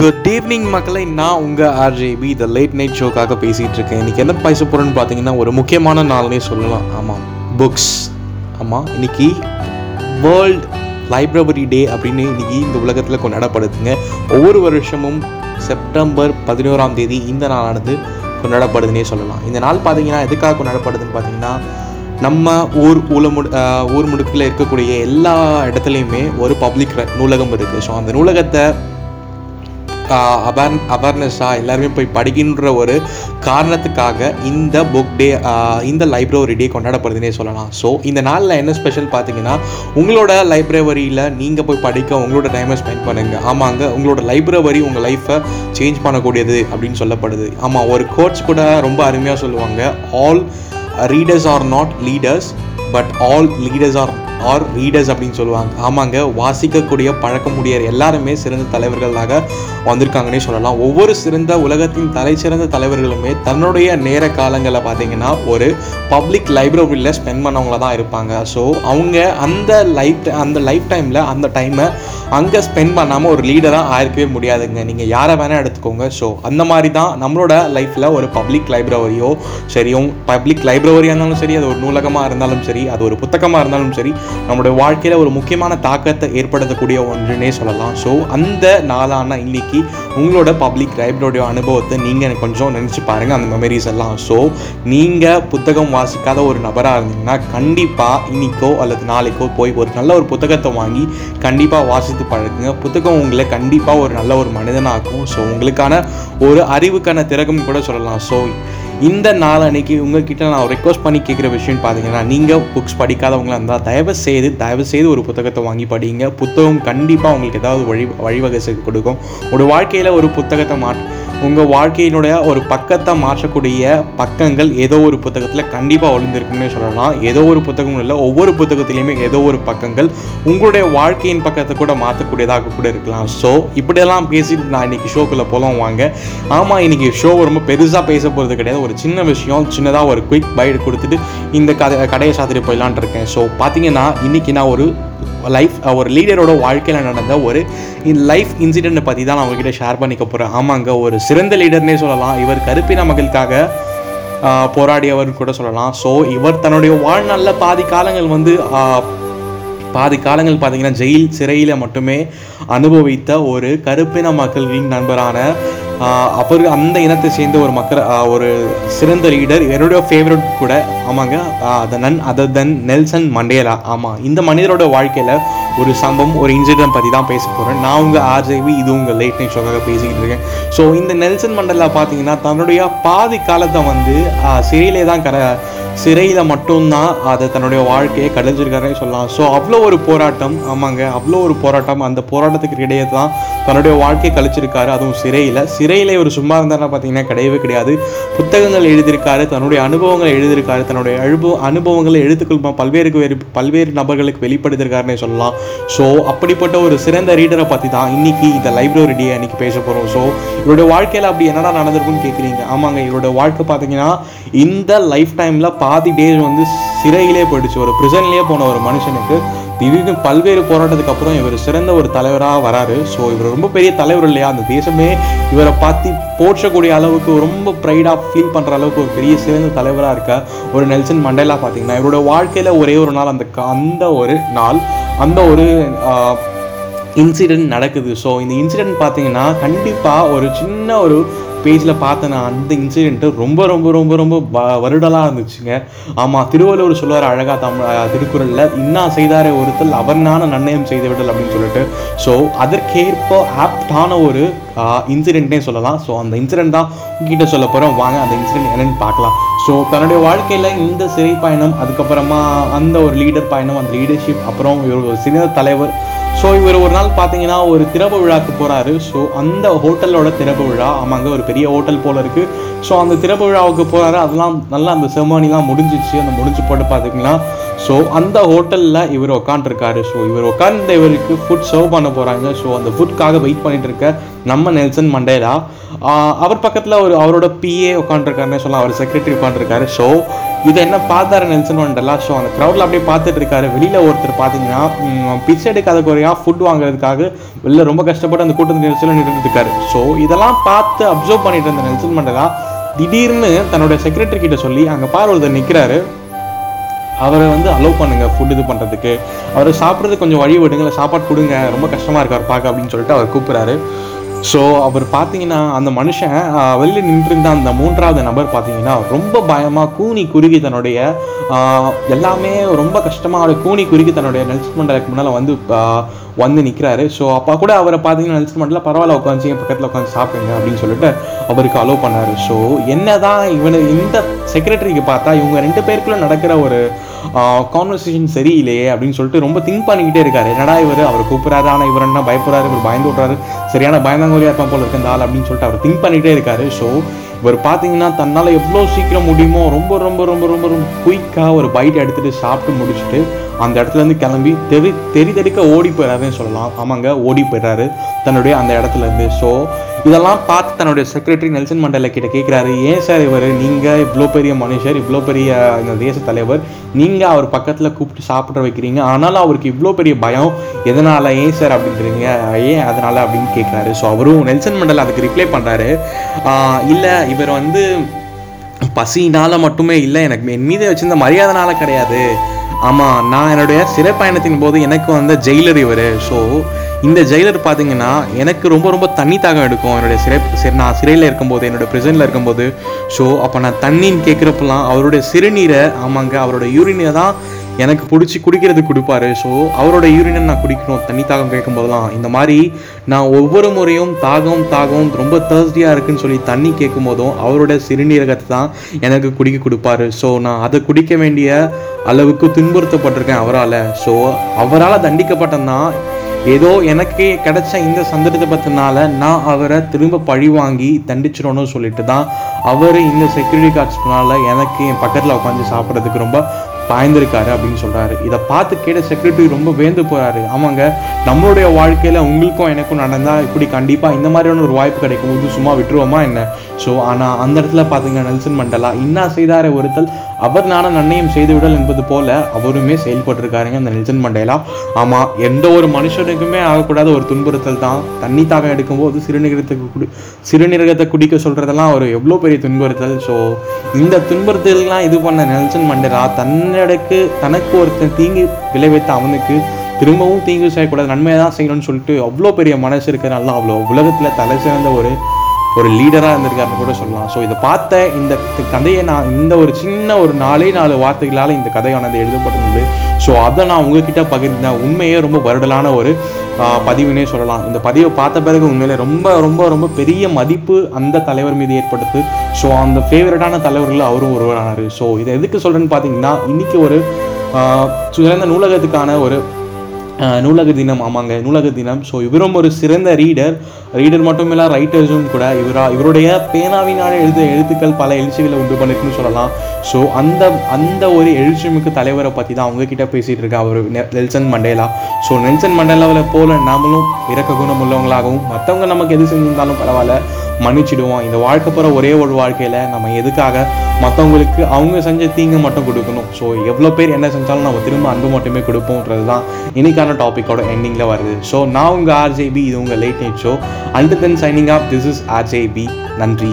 Good evening மக்களை. நான் உங்கள் RJ B the late night ஷோக்காக பேசிகிட்டு இருக்கேன். இன்றைக்கி என்ன பேச போகிறேன்னு பார்த்தீங்கன்னா ஒரு முக்கியமான நாள்னே சொல்லலாம். ஆமாம் புக்ஸ் ஆமாம் இன்னைக்கு வேர்ல்ட் லைப்ரரி டே அப்படின்னு இன்றைக்கி இந்த உலகத்தில் கொண்டாடப்படுதுங்க. ஒவ்வொரு வருஷமும் செப்டம்பர் பதினோராம் தேதி இந்த நாளானது கொண்டாடப்படுதுன்னே சொல்லலாம். இந்த நாள் பார்த்தீங்கன்னா எதுக்காக கொண்டாடப்படுதுன்னு பார்த்தீங்கன்னா நம்ம ஊர் ஊலமுடு ஊர் முடுக்கில் இருக்கக்கூடிய எல்லா இடத்துலையுமே ஒரு பப்ளிக் நூலகம் இருக்குது ஸோ அந்த நூலகத்தை அவேர் அவேர்னஸாக எல்லாருமே போய் படிக்கின்ற ஒரு காரணத்துக்காக இந்த புக் டே இந்த லைப்ரரி டே கொண்டாடப்படுதுன்னே சொல்லலாம். ஸோ இந்த நாளில் என்ன ஸ்பெஷல் பார்த்தீங்கன்னா உங்களோட லைப்ரவரியில் நீங்கள் போய் படிக்க உங்களோட டைமை ஸ்பெண்ட் பண்ணுங்கள் ஆமாங்க உங்களோட லைப்ரவரி உங்கள் லைஃப்பை சேஞ்ச் பண்ணக்கூடியது அப்படின்னு சொல்லப்படுது. ஆமாம் ஒரு கோட்ஸ் கூட ரொம்ப அருமையாக சொல்லுவாங்க. All readers are not leaders but all leaders are are readers அப்படின்னு சொல்லுவாங்க. ஆமாங்க வாசிக்கக்கூடிய பழக்கமுடைய எல்லாருமே சிறந்த தலைவர்களாக வந்திருக்காங்கன்னே சொல்லலாம். ஒவ்வொரு சிறந்த உலகத்தின் தலை சிறந்த தலைவர்களுமே தன்னுடைய நேர காலங்களை பார்த்தீங்கன்னா ஒரு பப்ளிக் லைப்ரரியில் ஸ்பெண்ட் பண்ணவங்கள தான் இருப்பாங்க. ஸோ அவங்க அந்த லைஃப் அந்த லைஃப் டைமில் அந்த டைமை அங்கே ஸ்பெண்ட் பண்ணாமல் ஒரு லீடராக ஆயிருக்கவே முடியாதுங்க. நீங்கள் யாரை வேணால் எடுத்துக்கோங்க. ஸோ அந்த மாதிரி தான் நம்மளோட லைஃப்பில் ஒரு பப்ளிக் லைப்ரரியோ சரியும் பப்ளிக் லைப்ரரியாக இருந்தாலும் சரி அது ஒரு நூலகமாக இருந்தாலும் சரி அது ஒரு புத்தகமாக இருந்தாலும் சரி நம்மளுடைய வாழ்க்கையில் ஒரு முக்கியமான தாக்கத்தை ஏற்படுத்தக்கூடிய ஒன்றுனே சொல்லலாம். ஸோ அந்த நாளான இன்னைக்கு உங்களோட பப்ளிக் லைப்ரரியோட அனுபவத்தை நீங்கள் எனக்கு கொஞ்சம் நினச்சி பாருங்கள் அந்த மெமரிஸ் எல்லாம். ஸோ நீங்கள் புத்தகம் வாசிக்காத ஒரு நபராக இருந்தீங்கன்னா கண்டிப்பாக இன்னைக்கோ அல்லது நாளைக்கோ போய் ஒரு நல்ல ஒரு புத்தகத்தை வாங்கி கண்டிப்பாக வாசித்து பழகுங்க. புத்தகம் உங்களை கண்டிப்பாக ஒரு நல்ல ஒரு மனிதனாக்கும். ஸோ உங்களுக்கான ஒரு அறிவுக்கான திறகம் கூட சொல்லலாம். ஸோ இந்த நாள் அன்னைக்கு உங்ககிட்ட நான் ரெக்வஸ்ட் பண்ணி கேட்குற விஷயம் பார்த்தீங்கன்னா நீங்கள் புக்ஸ் படிக்காதவங்களா இருந்தால் தயவு செய்து தயவு செய்து ஒரு புத்தகத்தை வாங்கி படிங்க. புத்தகம் கண்டிப்பாக உங்களுக்கு ஏதாவது வழி வழிவகை கொடுக்கும். ஒரு வாழ்க்கையில் ஒரு புத்தகத்தை மாற்ற உங்கள் வாழ்க்கையினுடைய ஒரு பக்கத்தை மாற்றக்கூடிய பக்கங்கள் ஏதோ ஒரு புத்தகத்தில் கண்டிப்பாக ஒளிந்திருக்குன்னு சொல்லலாம். ஏதோ ஒரு புத்தகம் இல்லை ஒவ்வொரு புத்தகத்துலேயுமே ஏதோ ஒரு பக்கங்கள் உங்களுடைய வாழ்க்கையின் பக்கத்தை கூட மாற்றக்கூடியதாக கூட இருக்கலாம். ஸோ இப்படியெல்லாம் பேசிட்டு நான் இன்னைக்கு ஷோக்குள்ளே போகலாம் வாங்க. ஆமாம் இன்றைக்கி ஷோ ரொம்ப பெருசாக பேச போகிறது கிடையாது. ஒரு சின்ன விஷயம் சின்னதாக ஒரு குயிக் பைட் கொடுத்துட்டு இந்த கதை கடையை சாத்திட்டு போயிடலான் இருக்கேன். ஸோ பார்த்தீங்கன்னா இன்னைக்கு நான் ஒரு லைஃப் ஒரு லீடரோட வாழ்க்கையில் நடந்த ஒரு லைஃப் இன்சிடெண்ட்டை பற்றி தான் நான் உங்ககிட்ட ஷேர் பண்ணிக்க போகிறேன் ஆமாங்க ஒரு சிறந்த லீடர்னே சொல்லலாம். இவர் கருப்பின மக்களுக்காக போராடியவர்னு கூட சொல்லலாம். ஸோ இவர் தன்னுடைய வாழ்நாளில் பாதி காலங்கள் வந்து பாதி காலங்கள் பார்த்தீங்கன்னா ஜெயில் சிறையில் மட்டுமே அனுபவித்த ஒரு கருப்பின மக்களின் நண்பரான அவர் அந்த இனத்தை சேர்ந்த ஒரு மக்கள் ஒரு சிறந்த லீடர் என்னுடைய ஃபேவரட் கூட ஆமாங்க the none other than Nelson Mandela. ஆமாம் இந்த மனிதரோட வாழ்க்கையில் ஒரு சம்பவம் ஒரு இன்சிடென்ட் பற்றி தான் பேச போகிறேன் நான் உங்கள் ஆர்ஜேவி இது உங்கள் லேட் நைட் ஷோக்காக பேசிக்கிட்டு இருக்கேன். ஸோ இந்த நெல்சன் மண்டேலா பார்த்தீங்கன்னா தன்னுடைய பாதி காலத்தை வந்து சிறையிலே தான் கர சிறையில் மட்டும்தான் அதை தன்னுடைய வாழ்க்கையை கடைஞ்சிருக்காருன்னு சொல்லலாம். ஸோ அவ்வளோ ஒரு போராட்டம் ஆமாங்க அவ்வளோ ஒரு போராட்டம். அந்த போராட்டத்துக்கு இடையே தான் தன்னுடைய வாழ்க்கையை கழிச்சிருக்காரு. அதுவும் சிறையில். சிறையில் ஒரு சும்மா இருந்தாலும் பார்த்தீங்கன்னா கிடையவே கிடையாது. புத்தகங்கள் எழுதியிருக்காரு தன்னுடைய அனுபவங்களை எழுதியிருக்காரு. தன்னுடைய அனுபவ அனுபவங்களை எழுத்துக்கள் பல்வேறு வேறு பல்வேறு நபர்களுக்கு வெளிப்படுத்திருக்காருன்னே சொல்லலாம். ஸோ அப்படிப்பட்ட ஒரு சிறந்த ரீடரை பற்றி தான் இன்றைக்கி இந்த லைப்ரரி டே அன்றைக்கி பேச போகிறோம் ஸோ இவருடைய வாழ்க்கையில் அப்படி என்னடா நடந்திருக்குன்னு கேட்குறீங்க ஆமாங்க இவருடைய வாழ்க்கை பார்த்தீங்கன்னா இந்த லைஃப் டைமில் பாதி டேஸ் வந்து சிறையிலே போயிடுச்சு. ஒரு ப்ரிசன்லேயே போன ஒரு மனுஷனுக்கு திடீர்னு பல்வேறு போராட்டத்துக்கு அப்புறம் இவர் சிறந்த ஒரு தலைவராக வராரு. ஸோ இவர் ரொம்ப பெரிய தலைவர் இல்லையா? அந்த தேசமே இவரை பார்த்து போற்றக்கூடிய அளவுக்கு ரொம்ப ப்ரைடாக ஃபீல் பண்ணுற அளவுக்கு ஒரு பெரிய சிறந்த தலைவராக இருக்க ஒரு நெல்சன் மண்டேலா பார்த்தீங்கன்னா. இவரோட வாழ்க்கையில் ஒரே ஒரு நாள் அந்த க- அந்த ஒரு நாள் அந்த ஒரு இன்சிடென்ட் நடக்குது. ஸோ இந்த இன்சிடென்ட் பார்த்தீங்கன்னா கண்டிப்பாக ஒரு சின்ன ஒரு பேஜில் பார்த்தேன் நான் அந்த இன்சிடென்ட்டு ரொம்ப ரொம்ப ரொம்ப ரொம்ப வ- வருடலாக இருந்துச்சுங்க. ஆமாம் திருவள்ளுவர் சொல்லுவார் அழகாக தமிழ் திருக்குறளில் இன்னா செய்தாரே ஒருத்தல் அவர்னான நன்னயம் செய்துவிடல் அப்படின்னு சொல்லிட்டு. ஸோ அதற்கேற்ப ஆப்டான ஒரு இன்சிடென்ட்னே சொல்லலாம். ஸோ அந்த இன்சிடென்ட் தான் உங்ககிட்ட சொல்ல போகிறோம் வாங்க அந்த இன்சிடென்ட் என்னென்னு பார்க்கலாம். ஸோ தன்னுடைய வாழ்க்கையில் இந்த சிறை பயணம் அதுக்கப்புறமா அந்த ஒரு லீடர் பயணம் அந்த லீடர்ஷிப் அப்புறம் ஒரு சிறந்த தலைவர் ஸோ இவர் ஒரு நாள் பார்த்தீங்கன்னா ஒரு திறப்பு விழாக்கு போகிறாரு ஸோ அந்த ஹோட்டலோட திறப்பு விழா. ஆமாங்க ஒரு பெரிய ஹோட்டல் போல் இருக்குது ஸோ அந்த திறப்பு விழாவுக்கு போகிறாரு அதெல்லாம் நல்லா அந்த செமனிலாம் முடிஞ்சிச்சு. அந்த முடிஞ்சு போட்டு பார்த்தீங்கன்னா ஸோ அந்த ஹோட்டலில் இவர் உட்காந்துருக்காரு ஸோ இவர் உட்கார்ந்த இவருக்கு ஃபுட் சர்வ் பண்ண போகிறாங்க ஸோ அந்த ஃபுட்காக வெயிட் பண்ணிட்டு இருக்க நம்ம நெல்சன் மண்டேலா. அவர் பக்கத்தில் ஒரு அவரோட பிஏ உட்காந்துருக்காருன்னு சொல்லலாம். அவர் செக்ரட்டரி உட்காந்துருக்காரு ஸோ இதை என்ன பார்த்தாரு நெல்சன் மண்டேலா? ஸோ அந்த க்ரௌடில் அப்படியே பார்த்துட்டு இருக்காரு. வெளியில் ஒருத்தர் பார்த்தீங்கன்னா பிச்சை எடுக்காத குறையாக ஃபுட் வாங்குறதுக்காக வெளில ரொம்ப கஷ்டப்பட்டு அந்த கூட்டத்தில் நெரிசலில் நின்றுட்டுருக்காரு. ஸோ இதெல்லாம் பார்த்து அப்சர்வ் பண்ணிட்டு இருந்த நெல்சன் மண்டேலா திடீர்னு தன்னோட செக்ரட்டரி கிட்ட சொல்லி அங்கே பார் ஒருத்தர் நிற்கிறாரு அவரை வந்து அலோவ் பண்ணுங்க ஃபுட் இது பண்ணுறதுக்கு அவரை சாப்பிட்றது கொஞ்சம் வழி விடுங்க இல்லை சாப்பாடு கொடுங்க ரொம்ப கஷ்டமாக இருக்கார் பார்க்க அப்படின்னு சொல்லிட்டு அவர் கூப்பிட்றாரு. ஸோ அவர் பார்த்தீங்கன்னா அந்த மனுஷன் வெளியில் வெளியில நின்றுருந்த அந்த மூன்றாவது நபர் பார்த்தீங்கன்னா ரொம்ப பயமாக கூனி குறுகி தன்னுடைய எல்லாமே ரொம்ப கஷ்டமாக அவர் கூனி குறுகி தன்னுடைய நெல்சன் மண்டலுக்கு முன்னால் வந்து வந்து நிற்கிறாரு ஸோ அப்போ கூட அவரை பார்த்தீங்கன்னா நெல்சன் மண்டலில் பரவாயில்ல உட்காந்து பக்கத்தில் உட்காந்து சாப்பிடுங்க அப்படின்னு சொல்லிட்டு அவருக்கு அலோவ் பண்ணாரு. ஸோ என்ன தான் இவனு இந்த செக்ரட்டரிக்கு பார்த்தா இவங்க ரெண்டு பேருக்குள்ளே நடக்கிற ஒரு கான்வர்சேஷன் சரியில்லையே அப்படின்னு சொல்லிட்டு ரொம்ப திங்க் பண்ணிக்கிட்டே இருக்காரு. என்னடா இவர்? அவர் கூப்பிட்றாரு. ஆனால் இவர் என்ன பயப்படுறாரு? இவர் பயந்து விட்றாரு சரியான பயந்தாங்கோலியாக இருப்பான் போல இருக்க இந்த ஆள் அப்படின்னு சொல்லிட்டு அவர் திங்க் பண்ணிகிட்டே இருக்காரு. ஸோ இவர் பார்த்தீங்கன்னா தன்னால் எவ்வளோ சீக்கிரம் முடியுமோ ரொம்ப ரொம்ப ரொம்ப ரொம்ப ரொம்ப குயிக்காக ஒரு பைட் எடுத்துகிட்டு சாப்பிட்டு முடிச்சுட்டு அந்த இடத்துலேருந்து கிளம்பி தெரி தெரி தெறிக்க ஓடி போயிடாருன்னு சொல்லலாம். ஆமாங்க ஓடி போயிடுறாரு தன்னுடைய அந்த இடத்துலேருந்து ஸோ இதெல்லாம் பார்த்து தன்னுடைய செக்ரட்டரி நெல்சன் மண்டல கிட்ட கேட்குறாரு ஏன் சார் இவர்? நீங்கள் இவ்வளோ பெரிய மனுஷர் இவ்வளோ பெரிய இந்த தேச தலைவர். நீங்கள் அவர் பக்கத்தில் கூப்பிட்டு சாப்பிட வைக்கிறீங்க. ஆனாலும் அவருக்கு இவ்வளோ பெரிய பயம். எதனால் ஏன் சார் அப்படின்றீங்க? ஏன் அதனால்? அப்படின்னு கேட்குறாரு ஸோ அவரும் நெல்சன் மண்டல் அதுக்கு ரிப்ளை பண்ணுறாரு இல்லை இவர் வந்து பசினால் மட்டுமே இல்லை எனக்கு என் மீது வச்சிருந்த மரியாதைனால கிடையாது. ஆமாம் நான் என்னுடைய சிறை பயணத்தின் போது எனக்கு வந்த ஜெயிலர் இவர். ஸோ இந்த ஜெயிலர் பார்த்தீங்கன்னா எனக்கு ரொம்ப ரொம்ப தண்ணி தாகம் எடுக்கும். என்னுடைய சிறை சிறை நான் சிறையில் இருக்கும்போது என்னோட ப்ரிசனில் இருக்கும்போது. ஸோ அப்போ நான் தண்ணின்னு கேட்குறப்பெல்லாம் அவருடைய சிறுநீரை ஆமாங்க அவரோட யூரினை தான் எனக்கு பிடிச்சி குடிக்கிறதுக்கு கொடுப்பாரு. ஸோ அவரோட யூரினை நான் குடிக்கணும் தண்ணி தாகம் கேட்கும்போதெல்லாம் இந்த மாதிரி நான் ஒவ்வொரு முறையும் தாகம் தாகம் ரொம்ப தேர்ஸ்டியாக இருக்குன்னு சொல்லி தண்ணி கேட்கும் போதும் அவரோட சிறுநீரகத்தை தான் எனக்கு குடிக்க கொடுப்பாரு. ஸோ நான் அதை குடிக்க வேண்டிய அளவுக்கு துன்புறுத்தப்பட்டிருக்கேன் அவரால். ஸோ அவரால் தண்டிக்கப்பட்டேன்னா ஏதோ எனக்கு கிடைச்ச இந்த சந்தர்ப்பத்தினால நான் அவரை திரும்ப பழி வாங்கி தண்டிச்சிடணும்னு சொல்லிட்டு தான் அவர் இந்த செக்யூரிட்டி கார்ட்ஸ்னால எனக்கு என் பக்கத்தில் உட்காந்து சாப்பிட்றதுக்கு ரொம்ப பாய்ந்திருக்காரு அப்படின்னு சொல்கிறாரு இதை பார்த்து கேட்ட செக்யூரிட்டி ரொம்ப வேந்து போகிறாரு ஆமாங்க நம்மளுடைய வாழ்க்கையில் உங்களுக்கும் எனக்கும் நடந்தால் இப்படி கண்டிப்பாக இந்த மாதிரியான ஒரு வாய்ப்பு கிடைக்கும் போது சும்மா விட்டுருவோமா என்ன? ஸோ ஆனால் அந்த இடத்துல பார்த்தீங்கன்னா நெல்சன் மண்டலா இன்னா செய்தார ஒருத்தல் அவர் நான நன்மையும் செய்து விடல் என்பது போல அவருமே செயல்பட்டிருக்காருங்க அந்த நெல்சன் மண்டேலா. ஆமாம் எந்த ஒரு மனுஷனுக்குமே ஆகக்கூடாத ஒரு துன்புறுத்தல் தான். தண்ணி தாகம் எடுக்கும்போது சிறுநீரகத்துக்கு குடி சிறுநீரகத்தை குடிக்க சொல்கிறதெல்லாம் ஒரு எவ்வளோ பெரிய துன்புறுத்தல். ஸோ இந்த துன்புறுத்தல்லாம் இது பண்ண நெல்சன் மண்டேலா தன்னடக்கு தனக்கு ஒருத்தன் தீங்கு விளைவித்த அவனுக்கு திரும்பவும் தீங்கு செய்யக்கூடாது நன்மையை தான் செய்யணும்னு சொல்லிட்டு அவ்வளோ பெரிய மனசு இருக்கிறனால அவ்வளோ உலகத்தில் தலை சிறந்த ஒரு ஒரு லீடராக இருந்திருக்காருன்னு கூட சொல்லலாம். ஸோ இதை பார்த்த இந்த கதையை நான் இந்த ஒரு சின்ன ஒரு நாலே நாலு வார்த்தைகளால் இந்த கதையானது எழுதப்பட்டிருந்தது. ஸோ அதை நான் உங்ககிட்ட பகிர்ந்தேன். உண்மையே ரொம்ப வருடலான ஒரு பதிவுனே சொல்லலாம். இந்த பதிவை பார்த்த பிறகு உண்மையிலே ரொம்ப ரொம்ப ரொம்ப பெரிய மதிப்பு அந்த தலைவர் மீது ஏற்படுத்து ஸோ அந்த ஃபேவரட்டான தலைவர்கள் அவரும் ஒருவரானார். ஸோ இதை எதுக்கு சொல்கிறேன்னு பார்த்தீங்கன்னா இன்றைக்கி ஒரு ஆஹ், சிறந்த நூலகத்துக்கான ஒரு நூலக தினம் ஆமாங்க நூலக தினம். ஸோ இவரும் ஒரு சிறந்த ரீடர் ரீடர் மட்டும் இல்லை ரைட்டர்ஸும் கூட. இவரா இவருடைய பேனாவினால எழுத எழுத்துக்கள் பல எழுச்சிகளை உண்டு பண்ணிருக்குன்னு சொல்லலாம். ஸோ அந்த அந்த ஒரு எழுச்சிமிக்க தலைவரை பற்றி தான் அவங்கக்கிட்ட பேசிகிட்டு இருக்கேன் அவர் நெ- நெல்சன் மண்டேலா. ஸோ நெல்சன் மண்டேலாவில் போல நாமளும் இறக்க குணம் உள்ளவங்களாகவும் மற்றவங்க நமக்கு எது செஞ்சிருந்தாலும் பரவாயில்ல. மன்னிச்சிடுவோம். இந்த வாழ்க்கை போகிற ஒரே ஒரு வாழ்க்கையில் நம்ம எதுக்காக மற்றவங்களுக்கு அவங்க செஞ்ச தீங்கு மட்டும் கொடுக்கணும். ஸோ எவ்வளோ பேர் என்ன செஞ்சாலும் நம்ம திரும்ப அன்பு மட்டுமே கொடுப்போம்ன்றது தான் இன்னைக்கான டாப்பிக்கோட எண்டிங்கில் வருது. ஸோ நான் உங்கள் ஆர்ஜேபி இது உங்கள் late night show and then signing off this is RJB நன்றி.